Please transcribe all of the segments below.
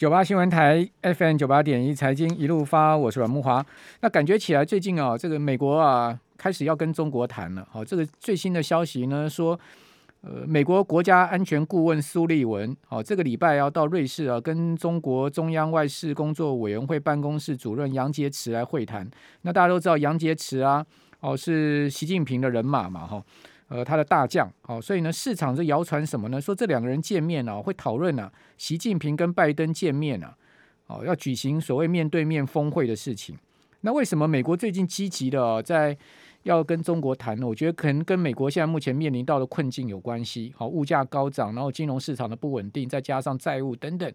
九八新闻台 FM 九八点一财经一路发，我是阮木华。那感觉起来最近啊，这个美国啊开始要跟中国谈了。好，这个最新的消息呢说，呃，美国国家安全顾问苏利文，好，这个礼拜要到瑞士啊，跟中国中央外事工作委员会办公室主任杨洁篪来会谈。那大家都知道杨洁篪啊，哦，是习近平的人马嘛，哈。呃，他的大将，好，所以呢，市场是谣传什么呢？说这两个人见面啊，会讨论啊，习近平跟拜登见面啊，哦，要举行所谓面对面峰会的事情。那为什么美国最近积极的在要跟中国谈呢？我觉得可能跟美国现在目前面临到的困境有关系。好，物价高涨，然后金融市场的不稳定，再加上债务等等，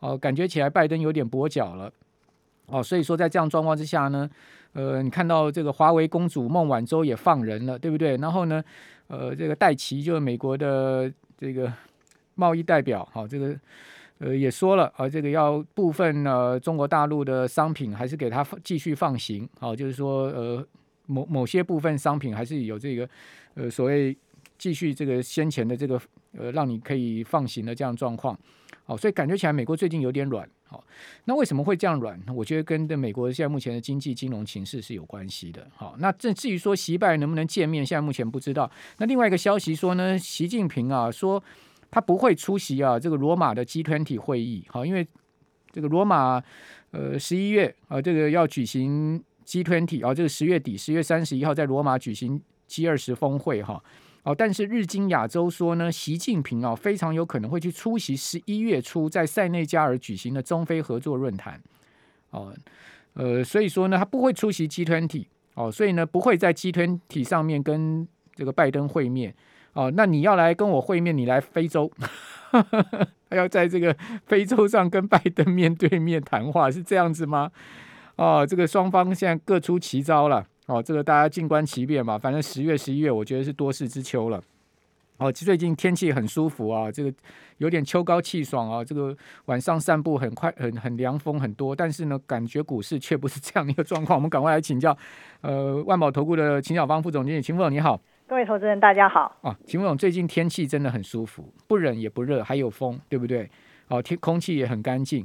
哦，感觉起来拜登有点跛脚了。哦，所以说在这样状况之下呢，呃，你看到这个华为公主孟晚舟也放人了，对不对？然后呢？呃，这个戴奇就是美国的这个贸易代表，好，这个呃也说了啊，这个要部分呢中国大陆的商品还是给他继续放行，好，就是说呃某某些部分商品还是有这个呃所谓继续这个先前的这个呃让你可以放行的这样状况，好，所以感觉起来美国最近有点软。好，那为什么会这样软？我觉得跟的美国现在目前的经济金融形势是有关系的。好，那这至于说习拜能不能见面，现在目前不知道。那另外一个消息说呢，习近平啊说他不会出席啊这个罗马的 G20 会议。好，因为这个罗马呃十一月啊这个要举行 G20 啊，这个十月底十月三十一号在罗马举行 G 二十峰会哈。哦但是日经亚洲说呢，习近平啊非常有可能会去出席十一月初在塞内加尔举行的中非合作论坛。哦，呃，所以说呢，他不会出席 G20。哦，所以呢，不会在 G20 上面跟这个拜登会面。哦，那你要来跟我会面，你来非洲，还 要在这个非洲上跟拜登面对面谈话，是这样子吗？哦，这个双方现在各出奇招了。哦，这个大家静观其变吧。反正十月、十一月，我觉得是多事之秋了。哦，最近天气很舒服啊，这个有点秋高气爽啊。这个晚上散步很快，很很凉风很多。但是呢，感觉股市却不是这样的一个状况。我们赶快来请教，呃，万宝投顾的秦小芳副总经理，秦副总你好。各位投资人大家好。啊，秦副总最近天气真的很舒服，不冷也不热，还有风，对不对？哦，天空气也很干净。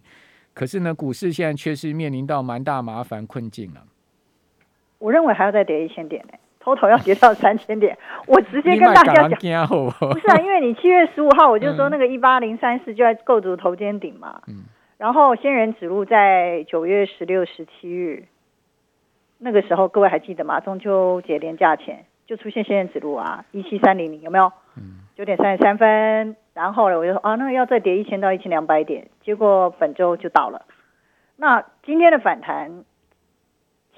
可是呢，股市现在却是面临到蛮大麻烦困境了。我认为还要再跌一千点呢，头头要跌到 三千点。我直接跟大家讲，不是啊，因为你七月十五号我就说那个一八零三四就在构筑头肩顶嘛。嗯。然后仙人指路在九月十六、十七日，那个时候各位还记得吗？中秋节连假前就出现仙人指路啊，一七三零零有没有？嗯。九点三十三分，然后呢我就说啊，那个要再跌一千到一千两百点，结果本周就到了。那今天的反弹。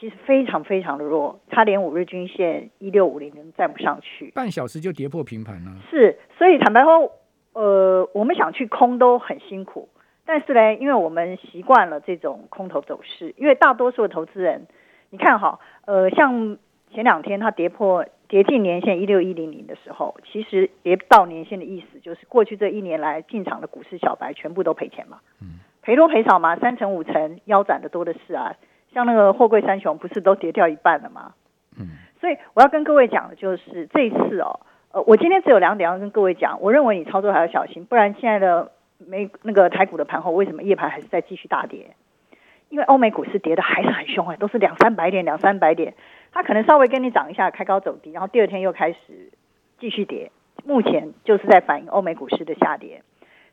其实非常非常的弱，它连五日均线一六五零零站不上去，半小时就跌破平盘了。是，所以坦白说，呃，我们想去空都很辛苦。但是呢，因为我们习惯了这种空头走势，因为大多数的投资人，你看哈，呃，像前两天它跌破跌进年线一六一零零的时候，其实跌到年线的意思就是过去这一年来进场的股市小白全部都赔钱嘛，嗯，赔多赔少嘛，三成五成腰斩的多的是啊。像那个货柜三雄不是都跌掉一半了吗？嗯，所以我要跟各位讲的就是这一次哦，呃，我今天只有两点要跟各位讲。我认为你操作还要小心，不然现在的美那个台股的盘后为什么夜盘还是在继续大跌？因为欧美股市跌的还是很凶啊，都是两三百点、两三百点，它可能稍微跟你涨一下，开高走低，然后第二天又开始继续跌。目前就是在反映欧美股市的下跌，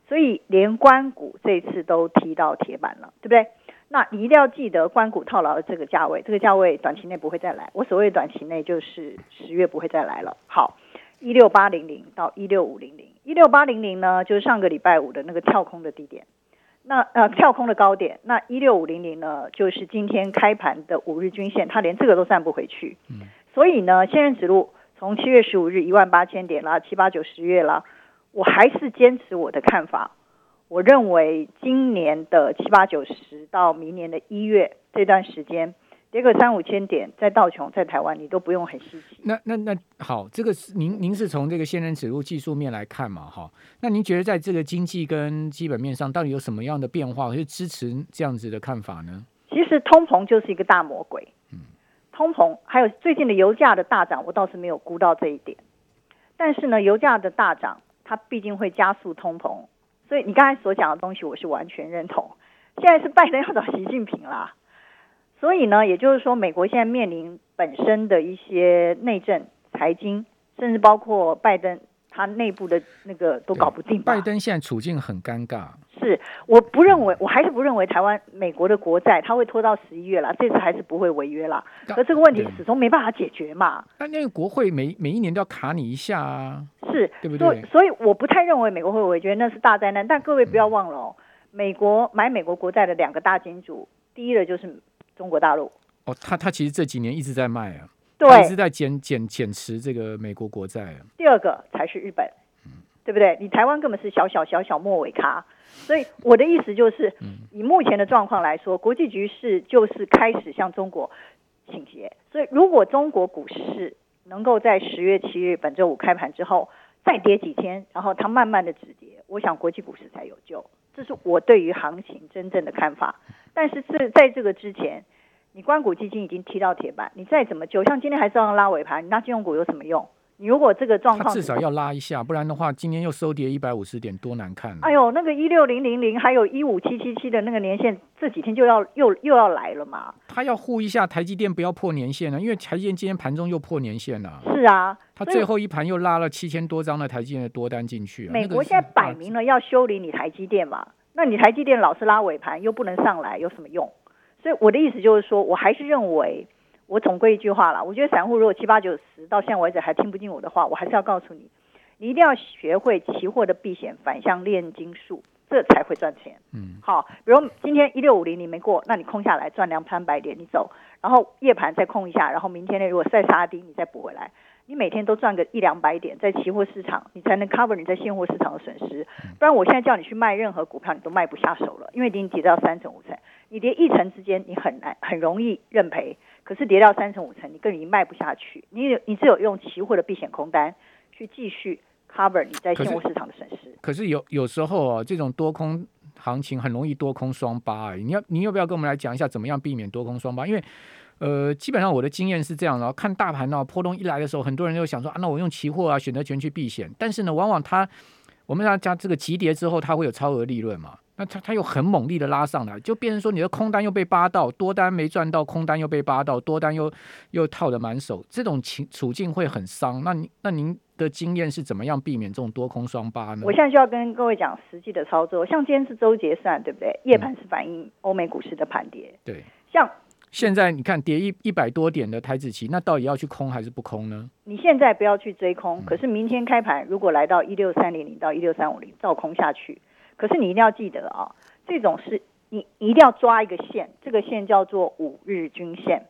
所以连关股这一次都踢到铁板了，对不对？那你一定要记得关谷套牢的这个价位，这个价位短期内不会再来。我所谓短期内就是十月不会再来了。好，一六八零零到一六五零零，一六八零零呢就是上个礼拜五的那个跳空的低点，那呃跳空的高点。那一六五零零呢就是今天开盘的五日均线，它连这个都站不回去。嗯，所以呢，现任指路从七月十五日一万八千点啦，七八九十月啦，我还是坚持我的看法。我认为今年的七八九十到明年的一月这段时间跌个三五千点，在道琼在台湾你都不用很稀奇。那那那好，这个是您您是从这个仙人指路技术面来看嘛？哈，那您觉得在这个经济跟基本面上，到底有什么样的变化，是支持这样子的看法呢？其实通膨就是一个大魔鬼。嗯，通膨还有最近的油价的大涨，我倒是没有估到这一点。但是呢，油价的大涨，它毕竟会加速通膨。所以你刚才所讲的东西，我是完全认同。现在是拜登要找习近平啦，所以呢，也就是说，美国现在面临本身的一些内政、财经，甚至包括拜登。他内部的那个都搞不定。拜登现在处境很尴尬。是，我不认为，我还是不认为台湾美国的国债它会拖到十一月了，这次还是不会违约了。可这个问题始终没办法解决嘛。那那个国会每每一年都要卡你一下啊。是，对不对？所以我不太认为美国会违约，那是大灾难。但各位不要忘了哦，美国买美国国债的两个大金主，第一个就是中国大陆。哦，他他其实这几年一直在卖啊。对，一直在减减减持这个美国国债。第二个才是日本，对不对？你台湾根本是小小小小末尾咖，所以我的意思就是，以目前的状况来说，国际局势就是开始向中国倾斜。所以，如果中国股市能够在十月七日本周五开盘之后再跌几天，然后它慢慢的止跌，我想国际股市才有救。这是我对于行情真正的看法。但是这在这个之前。你关谷基金已经踢到铁板，你再怎么救，像今天还照样拉尾盘，你拉金融股有什么用？你如果这个状况，至少要拉一下，不然的话，今天又收跌一百五十点，多难看！哎呦，那个一六零零零，还有一五七七七的那个年限，这几天就要又又要来了嘛？他要护一下台积电，不要破年线了，因为台积电今天盘中又破年线了。是啊，他最后一盘又拉了七千多张的台积电的多单进去。美国现在摆明了要修理你台积电嘛？那你台积电老是拉尾盘，又不能上来，有什么用？所以我的意思就是说，我还是认为，我总归一句话了。我觉得散户如果七八九十到现在为止还听不进我的话，我还是要告诉你，你一定要学会期货的避险反向炼金术，这才会赚钱。嗯，好，比如今天一六五零你没过，那你空下来赚两三百点，你走，然后夜盘再空一下，然后明天呢如果再杀低，你再补回来。你每天都赚个一两百点，在期货市场，你才能 cover 你在现货市场的损失。不然，我现在叫你去卖任何股票，你都卖不下手了，因为已经跌到三成五成。你跌一成之间，你很难很容易认赔。可是跌到三成五成，你更已经卖不下去。你你只有用期货的避险空单去继续 cover 你在现货市场的损失。可是有有时候啊，这种多空行情很容易多空双八。你要你要不要跟我们来讲一下，怎么样避免多空双八？因为呃，基本上我的经验是这样的，看大盘呢波动一来的时候，很多人就想说啊，那我用期货啊选择权去避险。但是呢，往往它我们要加这个急跌之后，它会有超额利润嘛？那它它又很猛力的拉上来，就变成说你的空单又被扒到，多单没赚到，空单又被扒到，多单又又套的满手，这种情处境会很伤。那您那您的经验是怎么样避免这种多空双八呢？我现在就要跟各位讲实际的操作，像今天是周结算，对不对？夜盘是反映欧美股市的盘跌，对，像。现在你看跌一一百多点的台子期，那到底要去空还是不空呢？你现在不要去追空，可是明天开盘如果来到一六三零零到一六三五零，照空下去。可是你一定要记得啊，这种是你一定要抓一个线，这个线叫做五日均线。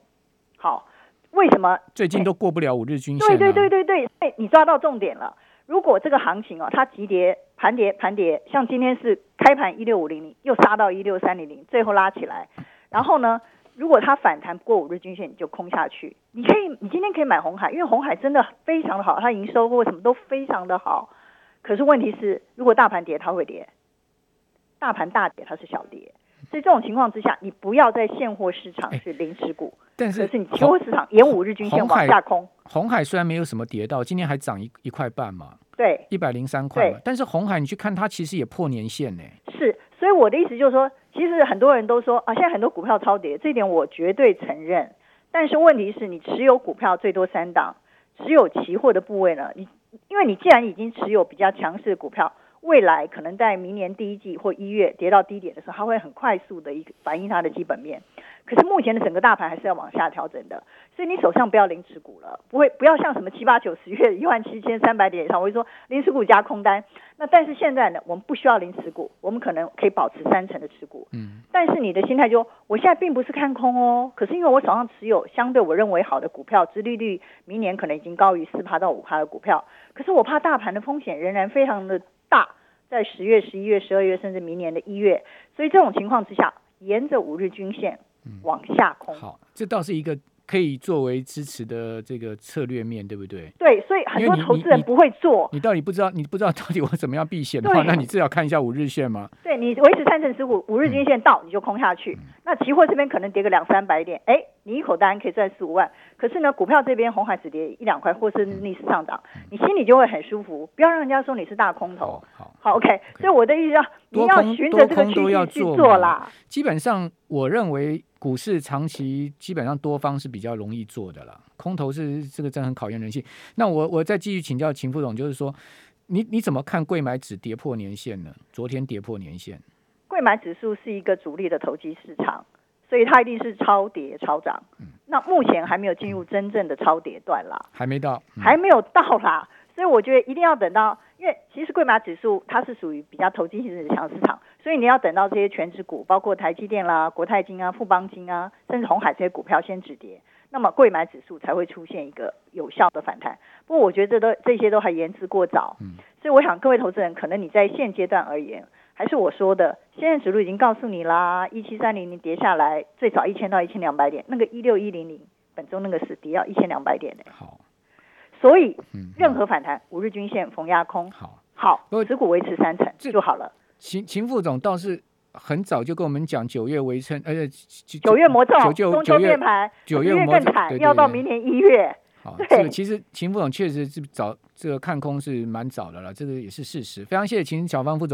好，为什么最近都过不了五日均线？对对对对对，哎，你抓到重点了。如果这个行情哦，它急跌盘跌盘跌，像今天是开盘一六五零零，又杀到一六三零零，最后拉起来，然后呢？如果它反弹过五日均线，你就空下去。你可以，你今天可以买红海，因为红海真的非常的好，它营收或什么都非常的好。可是问题是，如果大盘跌，它会跌；大盘大跌，它是小跌。所以这种情况之下，你不要在现货市场是零持股，但是是你期货市场沿五日均线往下空。红海虽然没有什么跌到，今天还涨一一块半嘛，对，一百零三块嘛。但是红海你去看它，其实也破年线呢。是，所以我的意思就是说。其实很多人都说啊，现在很多股票超跌，这点我绝对承认。但是问题是你持有股票最多三档，持有期货的部位呢？你因为你既然已经持有比较强势的股票。未来可能在明年第一季或一月跌到低点的时候，它会很快速的一个反映它的基本面。可是目前的整个大盘还是要往下调整的，所以你手上不要零持股了，不会不要像什么七八九十月一万七千三百点以上，我会说零持股加空单。那但是现在呢，我们不需要零持股，我们可能可以保持三成的持股。嗯。但是你的心态就，我现在并不是看空哦，可是因为我手上持有相对我认为好的股票，殖利率明年可能已经高于四趴到五趴的股票，可是我怕大盘的风险仍然非常的。大在十月、十一月、十二月，甚至明年的一月，所以这种情况之下，沿着五日均线往下空。好，这倒是一个可以作为支持的这个策略面，对不对？对，所以很多投资人不会做。你到底不知道，你不知道到底我怎么样避险的话，那你至少看一下五日线嘛。对你维持三成持股，五日均线到你就空下去。嗯那期货这边可能跌个两三百点，哎，你一口单可以赚四五万。可是呢，股票这边红海只跌一两块，或是逆势上涨，嗯你心里就会很舒服，不要让人家说你是大空头好。好，好，OK。所以我的意思要你要循着这个趋势去做啦。基本上我认为股市长期基本上多方是比较容易做的啦，空头是这个真的很考验人性。那我我再继续请教秦副总，就是说你你怎么看贵买指跌破年线呢？昨天跌破年线，贵买指数是一个主力的投机市场，所以它一定是超跌超涨。嗯那目前还没有进入真正的超跌段啦。还没到，嗯还没有到啦，所以我觉得一定要等到，因为其实贵买指数它是属于比较投机性质的强市场，所以你要等到这些全指股，包括台积电啦、国泰金啊、富邦金啊，甚至红海这些股票先止跌，那么贵买指数才会出现一个有效的反弹。不过我觉得这都这些都还言之过早，嗯所以我想各位投资人，可能你在现阶段而言。还是我说的，现在指数已经告诉你啦，一七三零零跌下来，最少一千到一千两百点，那个一六一零零本周那个是跌到一千两百点的，好，所以嗯，任何反弹，五日均线逢压空，好。好持股维持三成就好了。秦秦副总倒是很早就跟我们讲九月围城，而且九月魔咒，九九九月盘，九月魔咒更惨，要到明年一月。好，这个其实秦副总确实是早这个看空是蛮早的了，这个也是事实。非常谢谢秦小芳副总。